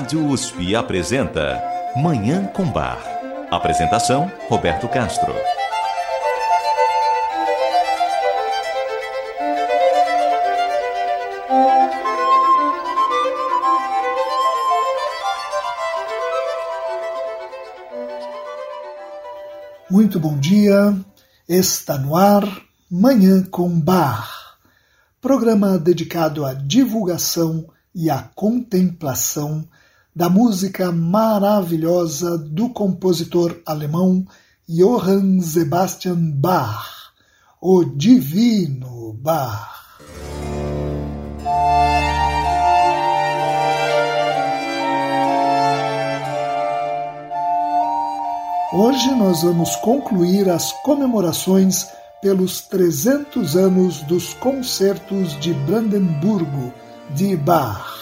Rádio USP apresenta Manhã com Bar. Apresentação: Roberto Castro. Muito bom dia. Está no ar Manhã com Bar, programa dedicado à divulgação e à contemplação da música maravilhosa do compositor alemão Johann Sebastian Bach, o Divino Bach. Hoje nós vamos concluir as comemorações pelos 300 anos dos concertos de Brandemburgo de Bach.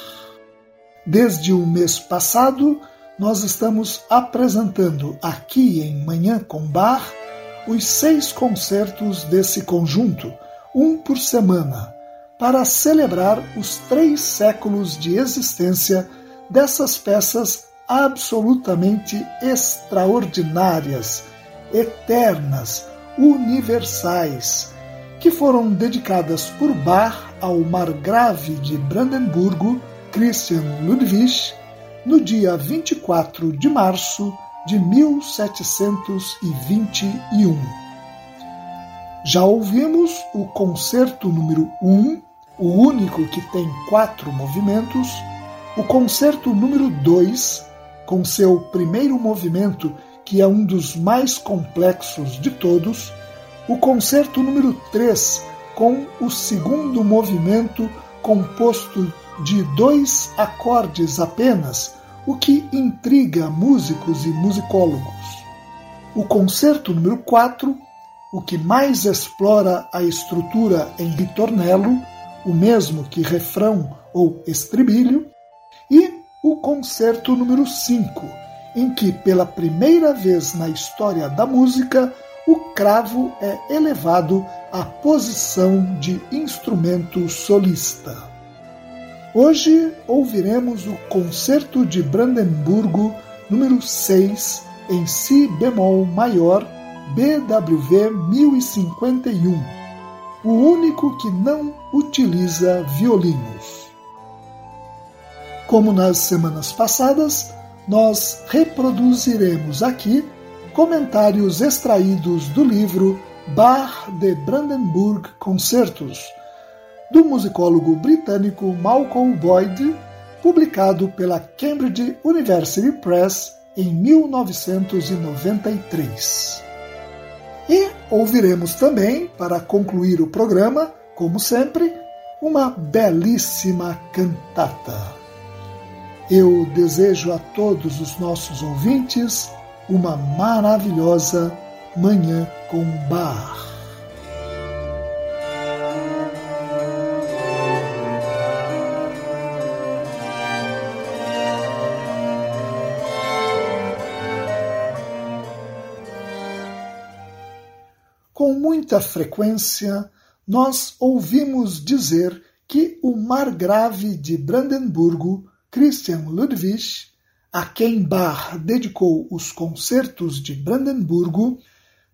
Desde o mês passado, nós estamos apresentando aqui em Manhã com Bar os seis concertos desse conjunto, um por semana, para celebrar os três séculos de existência dessas peças absolutamente extraordinárias, eternas, universais, que foram dedicadas por Bach ao Margrave de Brandemburgo Christian Ludwig no dia 24 de março de 1721. Já ouvimos o concerto número 1, o único que tem quatro movimentos, o concerto número 2, com seu primeiro movimento, que é um dos mais complexos de todos, o concerto número 3, com o segundo movimento composto de dois acordes apenas, o que intriga músicos e musicólogos. O concerto número 4, o que mais explora a estrutura em ritornelo, o mesmo que refrão ou estribilho, e o concerto número 5, em que pela primeira vez na história da música o cravo é elevado à posição de instrumento solista. Hoje ouviremos o Concerto de Brandemburgo número 6 em Si bemol maior, BWV 1051, o único que não utiliza violinos. Como nas semanas passadas, nós reproduziremos aqui comentários extraídos do livro Bar de Brandenburg Concertos, do musicólogo britânico Malcolm Boyd, publicado pela Cambridge University Press em 1993. E ouviremos também, para concluir o programa, como sempre, uma belíssima cantata. Eu desejo a todos os nossos ouvintes uma maravilhosa Manhã com Bar. Muita frequência, nós ouvimos dizer que o margrave de Brandemburgo, Christian Ludwig, a quem Bach dedicou os concertos de Brandemburgo,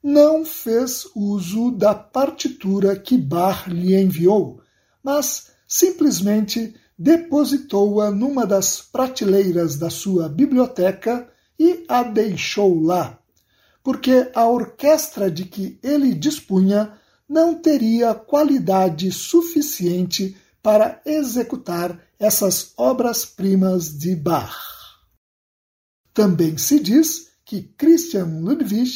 não fez uso da partitura que Bach lhe enviou, mas simplesmente depositou-a numa das prateleiras da sua biblioteca e a deixou lá, porque a orquestra de que ele dispunha não teria qualidade suficiente para executar essas obras-primas de Bach. Também se diz que Christian Ludwig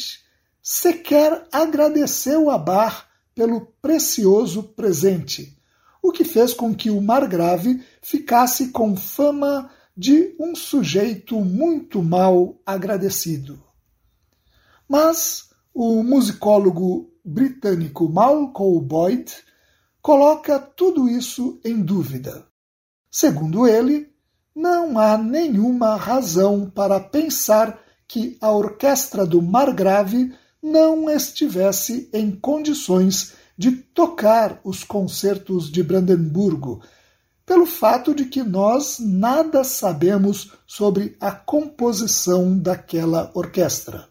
sequer agradeceu a Bach pelo precioso presente, o que fez com que o margrave ficasse com fama de um sujeito muito mal agradecido. Mas o musicólogo britânico Malcolm Boyd coloca tudo isso em dúvida. Segundo ele, não há nenhuma razão para pensar que a orquestra do Margrave não estivesse em condições de tocar os concertos de Brandemburgo, pelo fato de que nós nada sabemos sobre a composição daquela orquestra.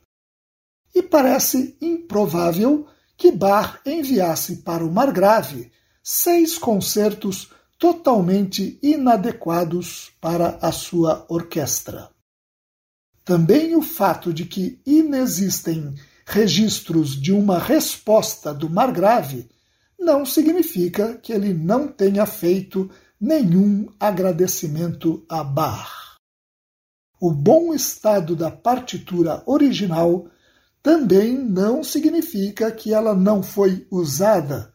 E parece improvável que Bach enviasse para o Margrave seis concertos totalmente inadequados para a sua orquestra. Também o fato de que inexistem registros de uma resposta do Margrave não significa que ele não tenha feito nenhum agradecimento a Bach. O bom estado da partitura original também não significa que ela não foi usada,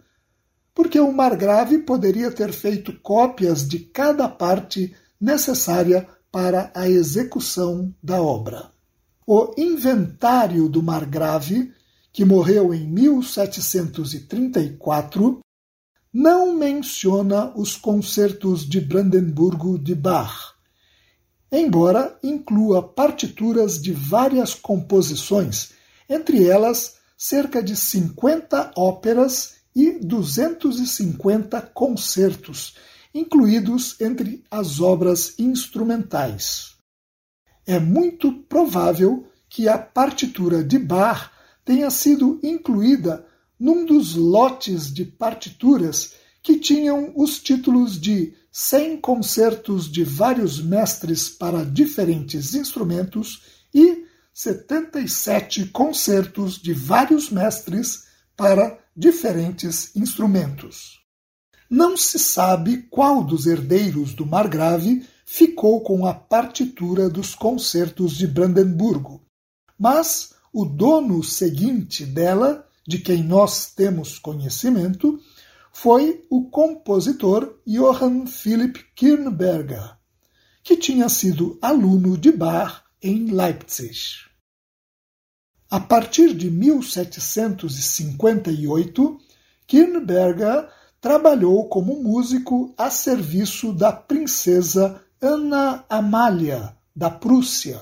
porque o margrave poderia ter feito cópias de cada parte necessária para a execução da obra. O inventário do margrave, que morreu em 1734, não menciona os concertos de Brandemburgo de Bach, embora inclua partituras de várias composições, entre elas cerca de 50 óperas e 250 concertos, incluídos entre as obras instrumentais. É muito provável que a partitura de Bach tenha sido incluída num dos lotes de partituras que tinham os títulos de 100 concertos de vários mestres para diferentes instrumentos e 77 concertos de vários mestres para diferentes instrumentos. Não se sabe qual dos herdeiros do Margrave ficou com a partitura dos concertos de Brandemburgo, mas o dono seguinte dela de quem nós temos conhecimento, foi o compositor Johann Philipp Kirnberger, que tinha sido aluno de Bach em Leipzig. A partir de 1758, Kirnberger trabalhou como músico a serviço da princesa Ana Amália da Prússia,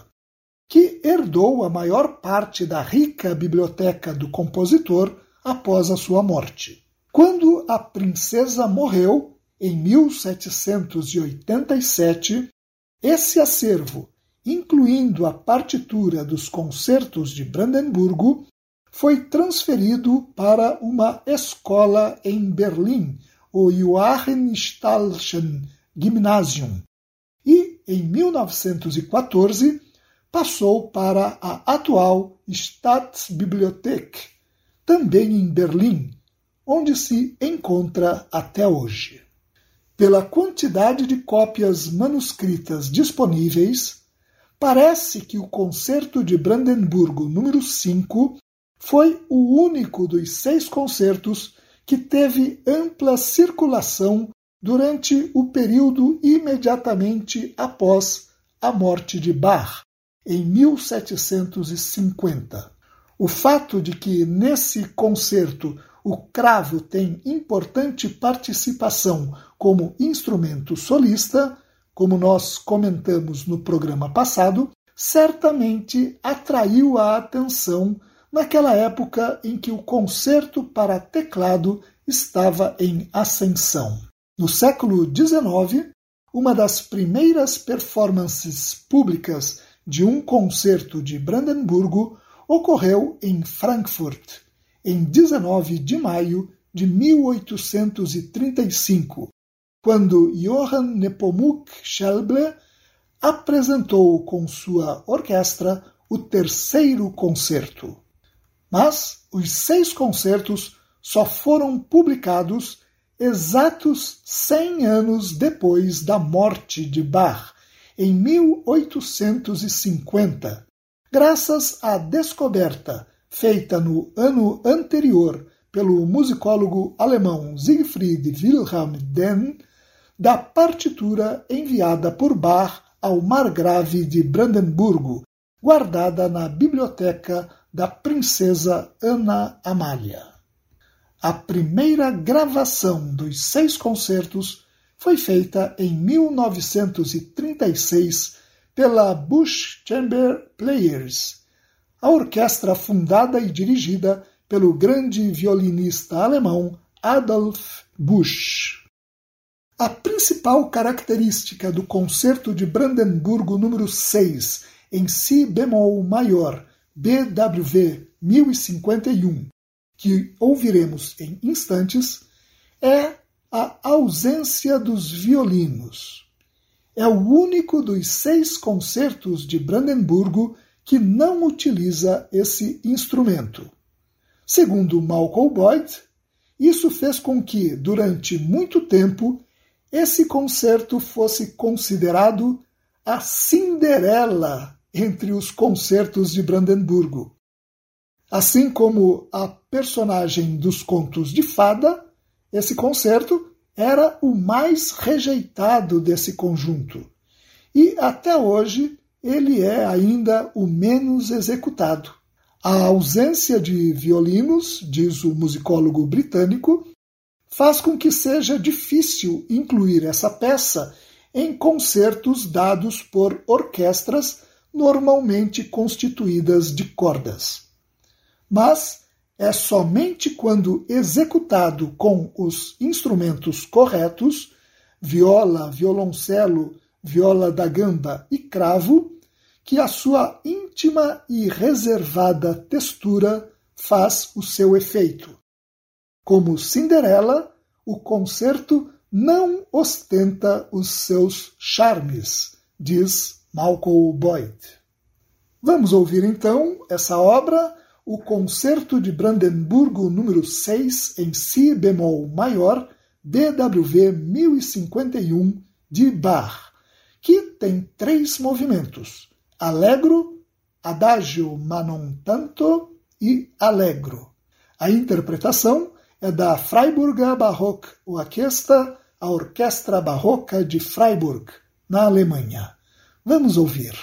que herdou a maior parte da rica biblioteca do compositor após a sua morte. Quando a princesa morreu, em 1787, esse acervo, incluindo a partitura dos concertos de Brandemburgo, foi transferido para uma escola em Berlim, o Joachim Stalchen Gymnasium, e, em 1914, passou para a atual Staatsbibliothek, também em Berlim, onde se encontra até hoje. Pela quantidade de cópias manuscritas disponíveis, parece que o Concerto de Brandemburgo número 5 foi o único dos seis concertos que teve ampla circulação durante o período imediatamente após a morte de Bach, em 1750. O fato de que nesse concerto o cravo tem importante participação como instrumento solista, como nós comentamos no programa passado, certamente atraiu a atenção naquela época em que o concerto para teclado estava em ascensão. No século XIX, uma das primeiras performances públicas de um concerto de Brandemburgo ocorreu em Frankfurt, em 19 de maio de 1835, quando Johann Nepomuk Schäuble apresentou com sua orquestra o terceiro concerto. Mas os seis concertos só foram publicados exatos cem anos depois da morte de Bach, em 1850, graças à descoberta feita no ano anterior pelo musicólogo alemão Siegfried Wilhelm Denn da partitura enviada por Bach ao Margrave de Brandemburgo, guardada na biblioteca da princesa Ana Amália. A primeira gravação dos seis concertos foi feita em 1936 pela Bush Chamber Players, a orquestra fundada e dirigida pelo grande violinista alemão Adolf Busch. A principal característica do Concerto de Brandenburgo número 6 em Si bemol maior, BWV 1051, que ouviremos em instantes, é a ausência dos violinos. É o único dos seis concertos de Brandenburgo que não utiliza esse instrumento. Segundo Malcolm Boyd, isso fez com que, durante muito tempo, esse concerto fosse considerado a Cinderela entre os concertos de Brandenburgo. Assim como a personagem dos contos de fada, esse concerto era o mais rejeitado desse conjunto. E até hoje ele é ainda o menos executado. A ausência de violinos, diz o musicólogo britânico, faz com que seja difícil incluir essa peça em concertos dados por orquestras normalmente constituídas de cordas. Mas é somente quando executado com os instrumentos corretos viola, violoncelo, viola da gamba e cravo que a sua íntima e reservada textura faz o seu efeito. Como Cinderela, o concerto não ostenta os seus charmes, diz Malcolm Boyd. Vamos ouvir então essa obra, o Concerto de Brandemburgo número 6 em Si bemol maior, BWV 1051 de Bach, que tem três movimentos: Allegro, Adagio ma non tanto e Allegro. A interpretação é da Freiburger Baroque Orquestra, a Orquestra Barroca de Freiburg, na Alemanha. Vamos ouvir.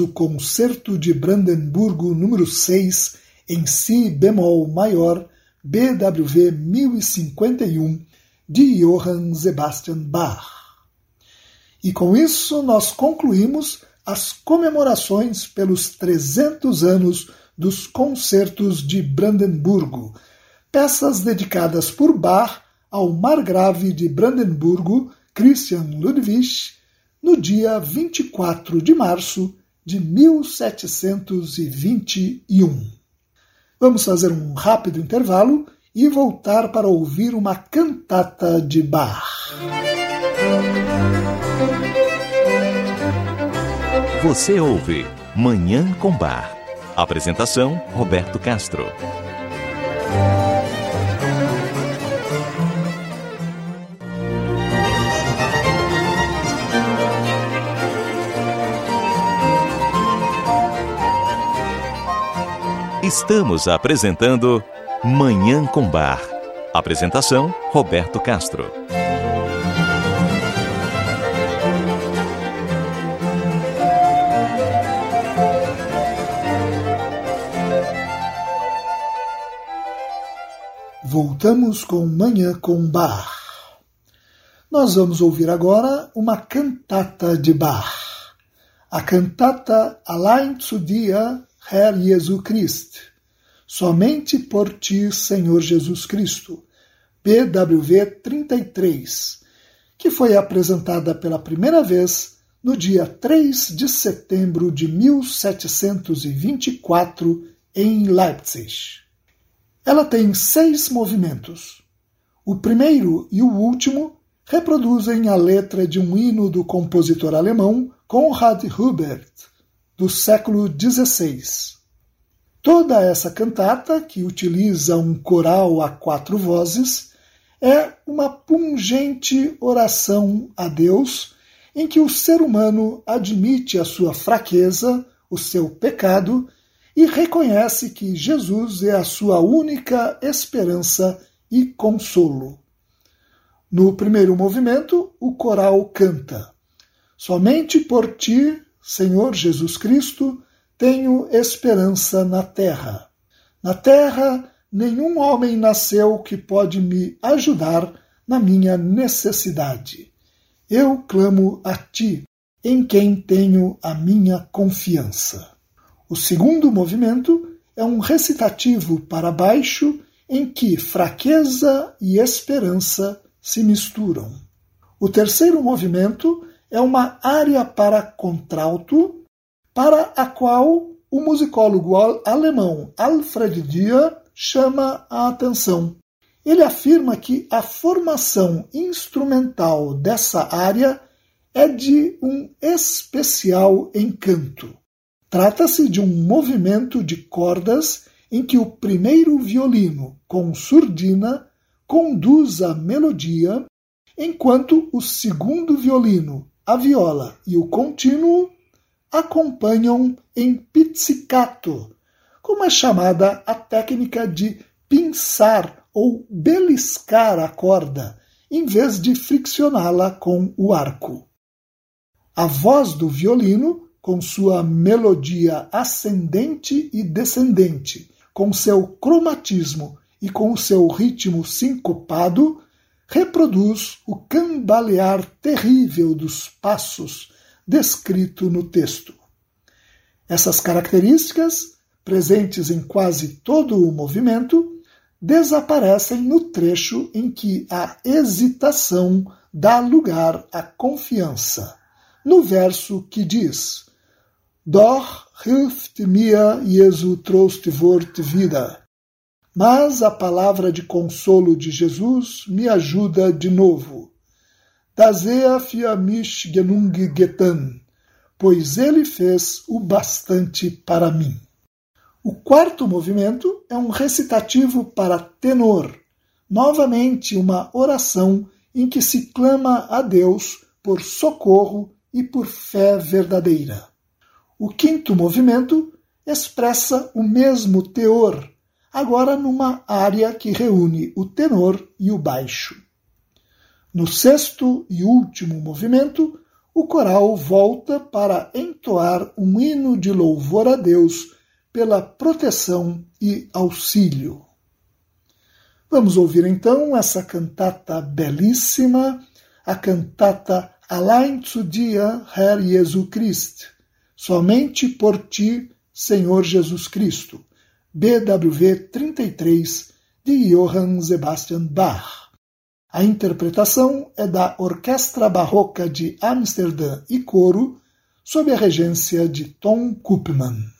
O Concerto de Brandemburgo número 6 em Si bemol maior, BWV 1051, de Johann Sebastian Bach. E com isso nós concluímos as comemorações pelos 300 anos dos Concertos de Brandemburgo, peças dedicadas por Bach ao margrave de Brandemburgo, Christian Ludwig, no dia 24 de março de 1721. Vamos fazer um rápido intervalo e voltar para ouvir uma cantata de Bach. Você ouve Manhã com Bar. Apresentação: Roberto Castro. Estamos apresentando Manhã com Bar. Apresentação: Roberto Castro. Voltamos com Manhã com Bar. Nós vamos ouvir agora uma cantata de Bach. A cantata Allein zu dir Herr Jesu Christ, somente por ti, Senhor Jesus Cristo, BWV 33, que foi apresentada pela primeira vez no dia 3 de setembro de 1724 em Leipzig. Ela tem seis movimentos. O primeiro e o último reproduzem a letra de um hino do compositor alemão Konrad Hubert, do século XVI. Toda essa cantata, que utiliza um coral a quatro vozes, é uma pungente oração a Deus em que o ser humano admite a sua fraqueza, o seu pecado e reconhece que Jesus é a sua única esperança e consolo. No primeiro movimento, o coral canta: Somente por ti, Senhor Jesus Cristo, tenho esperança na terra. Na terra, nenhum homem nasceu que pode me ajudar na minha necessidade. Eu clamo a ti, em quem tenho a minha confiança. O segundo movimento é um recitativo para baixo em que fraqueza e esperança se misturam. O terceiro movimento é uma área para contralto, para a qual o musicólogo alemão Alfred Dier chama a atenção. Ele afirma que a formação instrumental dessa área é de um especial encanto. Trata-se de um movimento de cordas em que o primeiro violino, com surdina, conduz a melodia, enquanto o segundo violino, a viola e o contínuo acompanham em pizzicato, como é chamada a técnica de pinçar ou beliscar a corda, em vez de friccioná-la com o arco. A voz do violino, com sua melodia ascendente e descendente, com seu cromatismo e com seu ritmo sincopado, reproduz o cambalear terrível dos passos descrito no texto. Essas características, presentes em quase todo o movimento, desaparecem no trecho em que a hesitação dá lugar à confiança, no verso que diz: Doch hilft mir Jesu Trostwort wieder. Mas a palavra de consolo de Jesus me ajuda de novo. Dasea fia mich genung getan, pois ele fez o bastante para mim. O quarto movimento é um recitativo para tenor, novamente uma oração em que se clama a Deus por socorro e por fé verdadeira. O quinto movimento expressa o mesmo teor, agora numa área que reúne o tenor e o baixo. No sexto e último movimento, o coral volta para entoar um hino de louvor a Deus pela proteção e auxílio. Vamos ouvir então essa cantata belíssima, a cantata Allein zu dir, Herr Jesu Christ, somente por ti, Senhor Jesus Cristo, BWV 33, de Johann Sebastian Bach. A interpretação é da Orquestra Barroca de Amsterdã e Coro, sob a regência de Tom Koopman.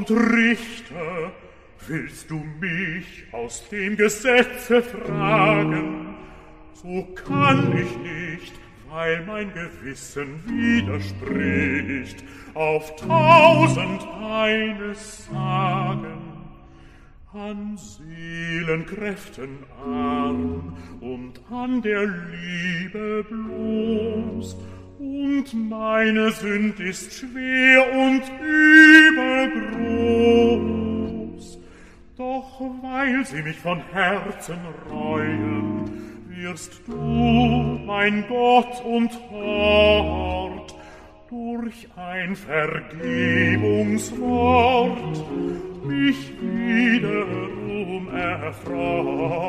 Und Richter, willst du mich aus dem Gesetze fragen? So kann ich nicht, weil mein Gewissen widerspricht, auf tausend eines sagen. An Seelenkräften arm und an der Liebe bloß, und meine Sünd ist schwer und übergroß. Doch weil sie mich von Herzen reuen, wirst du, mein Gott und Hort, durch ein Vergebungswort mich wiederum erfreuen.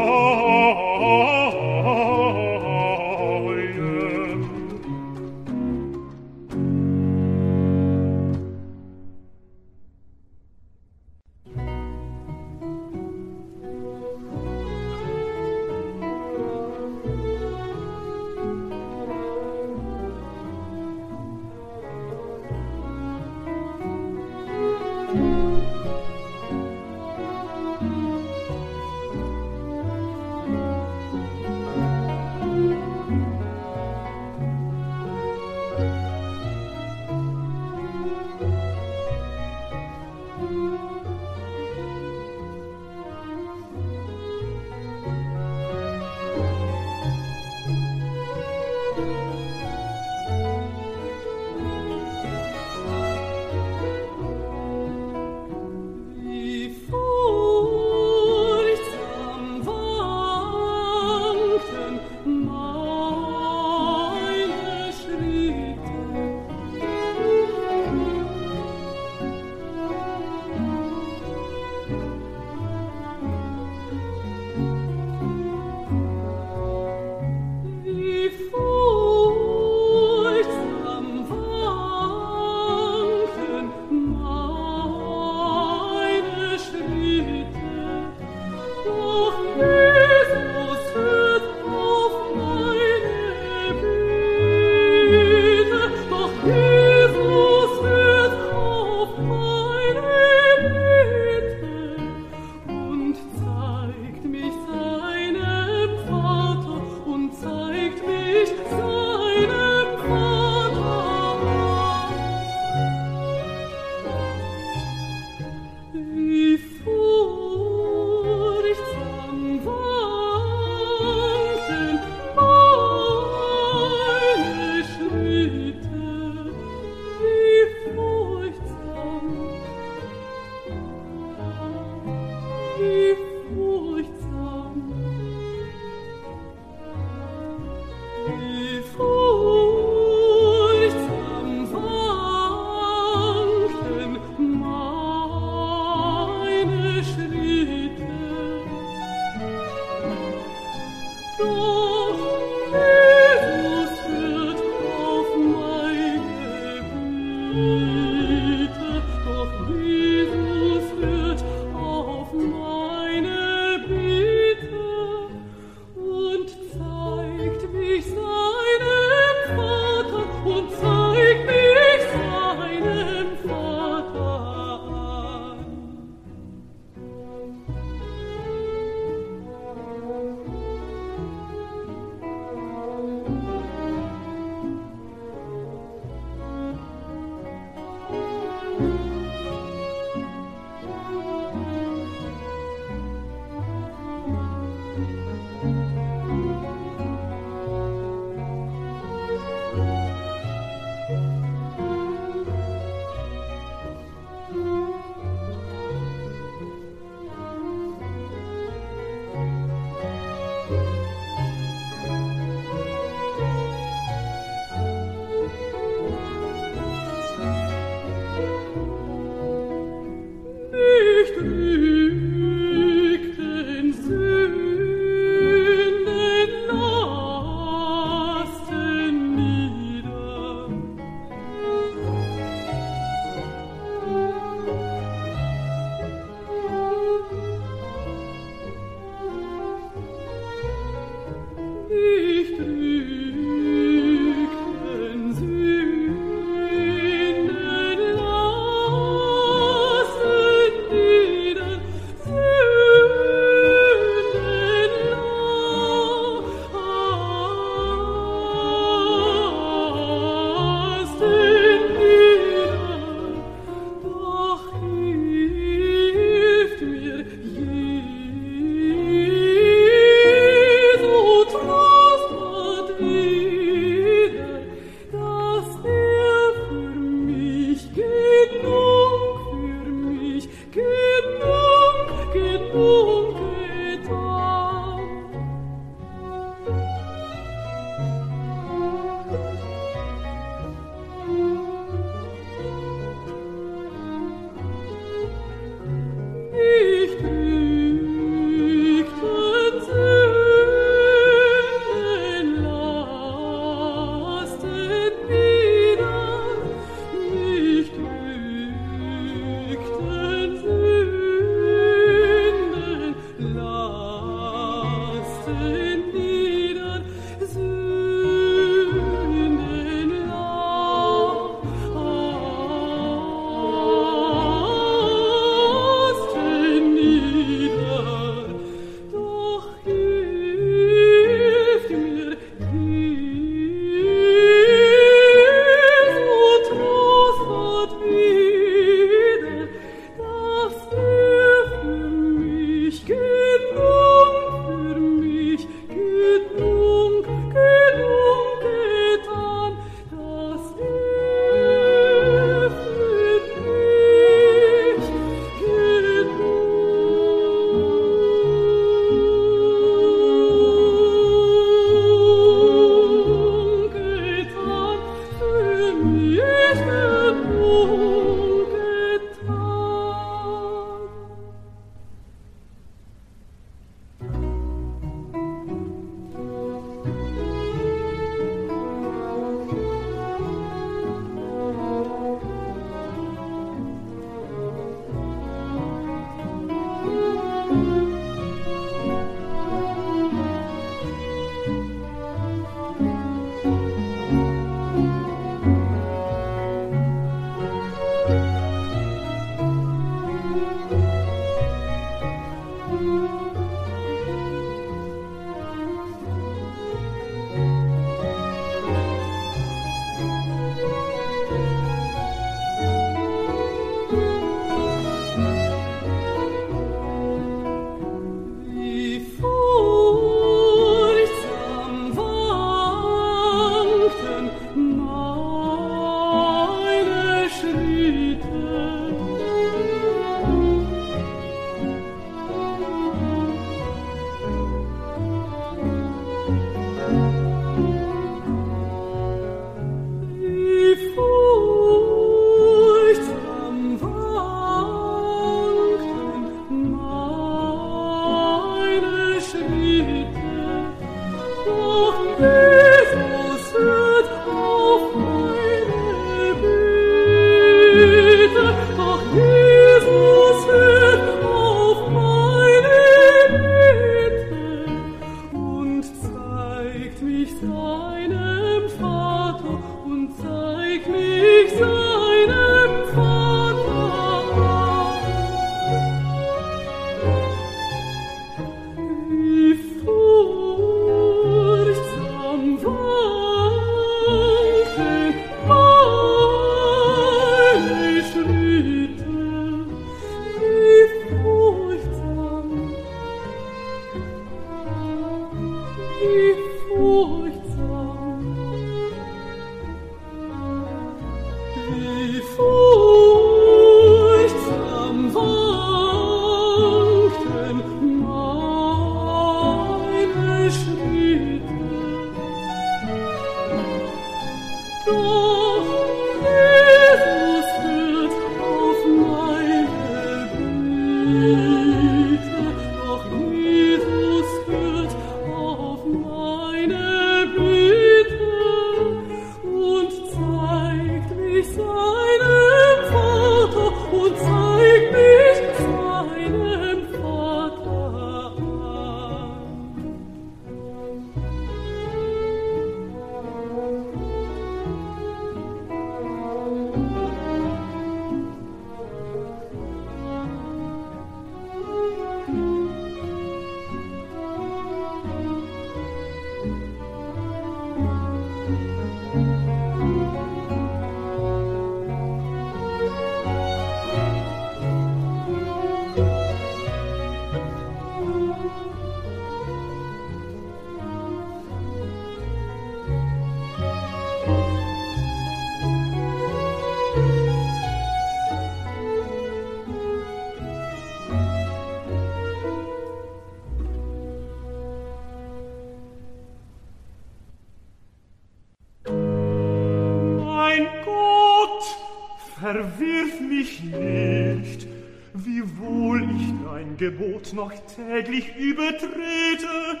Noch täglich übertrete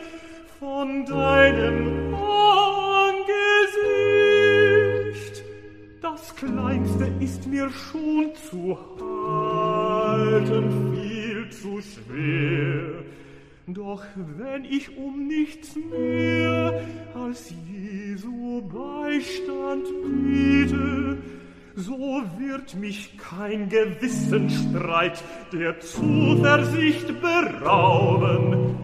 von deinem Angesicht. Das Kleinste ist mir schon zu halten viel zu schwer. Doch wenn ich um nichts mehr als Jesu Beistand biete, so wird mich kein Gewissensstreit der Zuversicht berauben.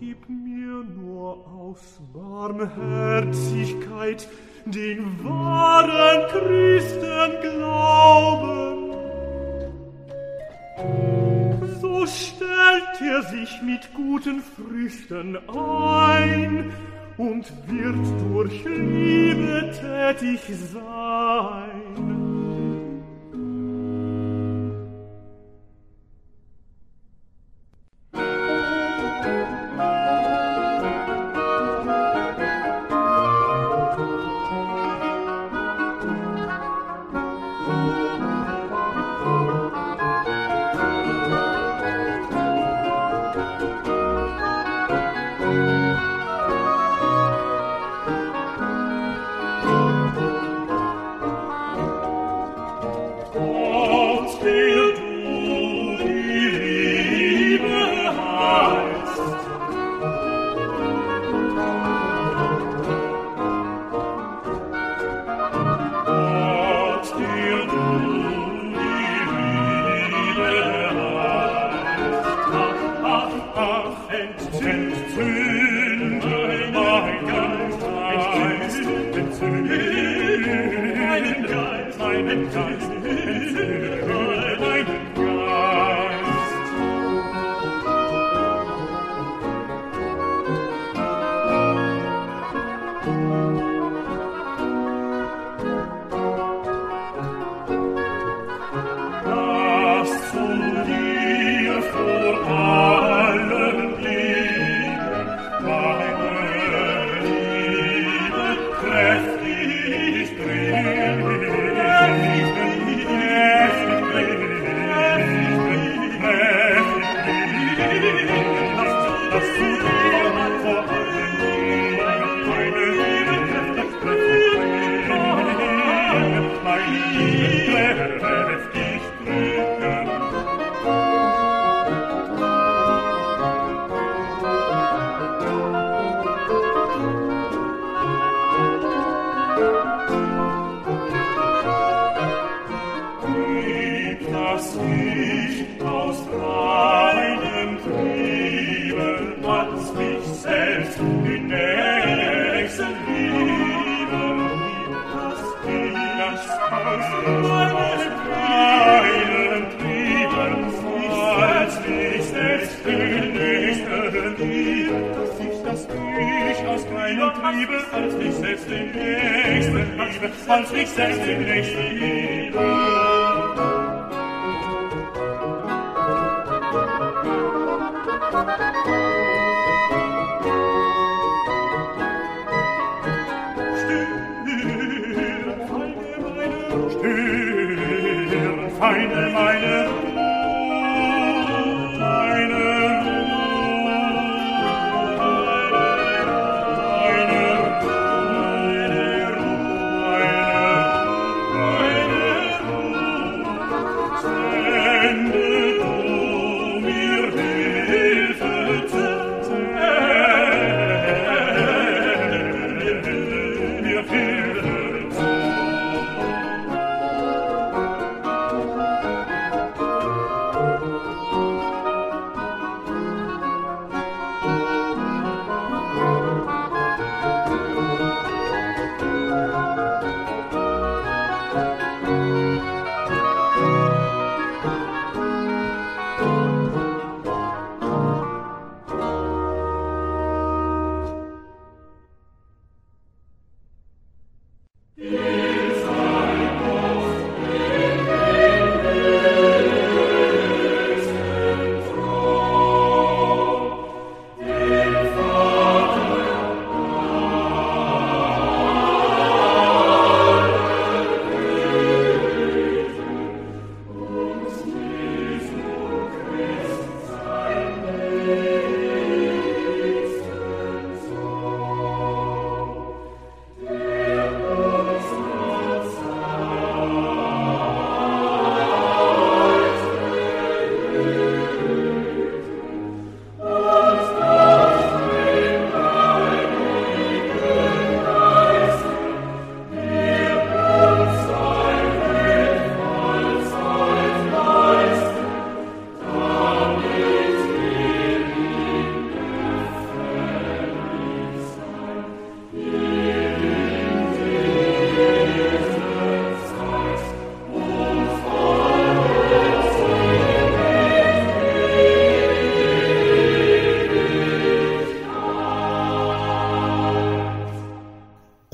Gib mir nur aus Barmherzigkeit den wahren Christen glauben. So stellt er sich mit guten Früchten ein und wird durch Liebe tätig sein.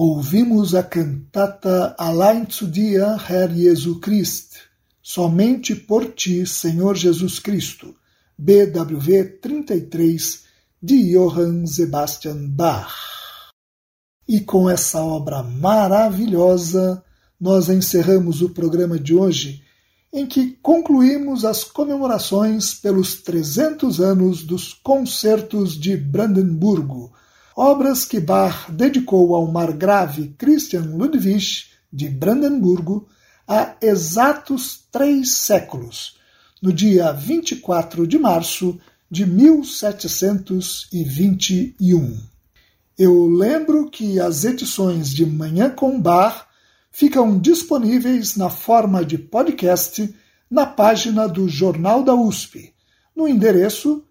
Ouvimos a cantata Allein zu dir, Herr Jesu Christ, Somente por ti, Senhor Jesus Cristo, BWV 33, de Johann Sebastian Bach. E com essa obra maravilhosa, nós encerramos o programa de hoje, em que concluímos as comemorações pelos 300 anos dos Concertos de Brandemburgo, obras que Bach dedicou ao margrave Christian Ludwig de Brandemburgo há exatos três séculos, no dia 24 de março de 1721. Eu lembro que as edições de Manhã com Bar ficam disponíveis na forma de podcast na página do Jornal da USP, no endereço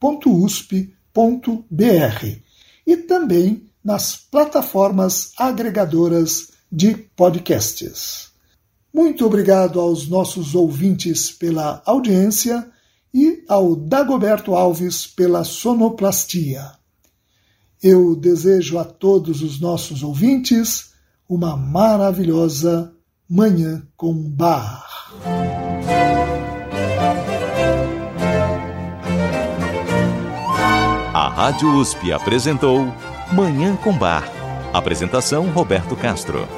www.jornal.usp.br e também nas plataformas agregadoras de podcasts. Muito obrigado aos nossos ouvintes pela audiência e ao Dagoberto Alves pela sonoplastia. Eu desejo a todos os nossos ouvintes uma maravilhosa Manhã com Bar. Rádio USP apresentou Manhã com Bar. Apresentação Roberto Castro.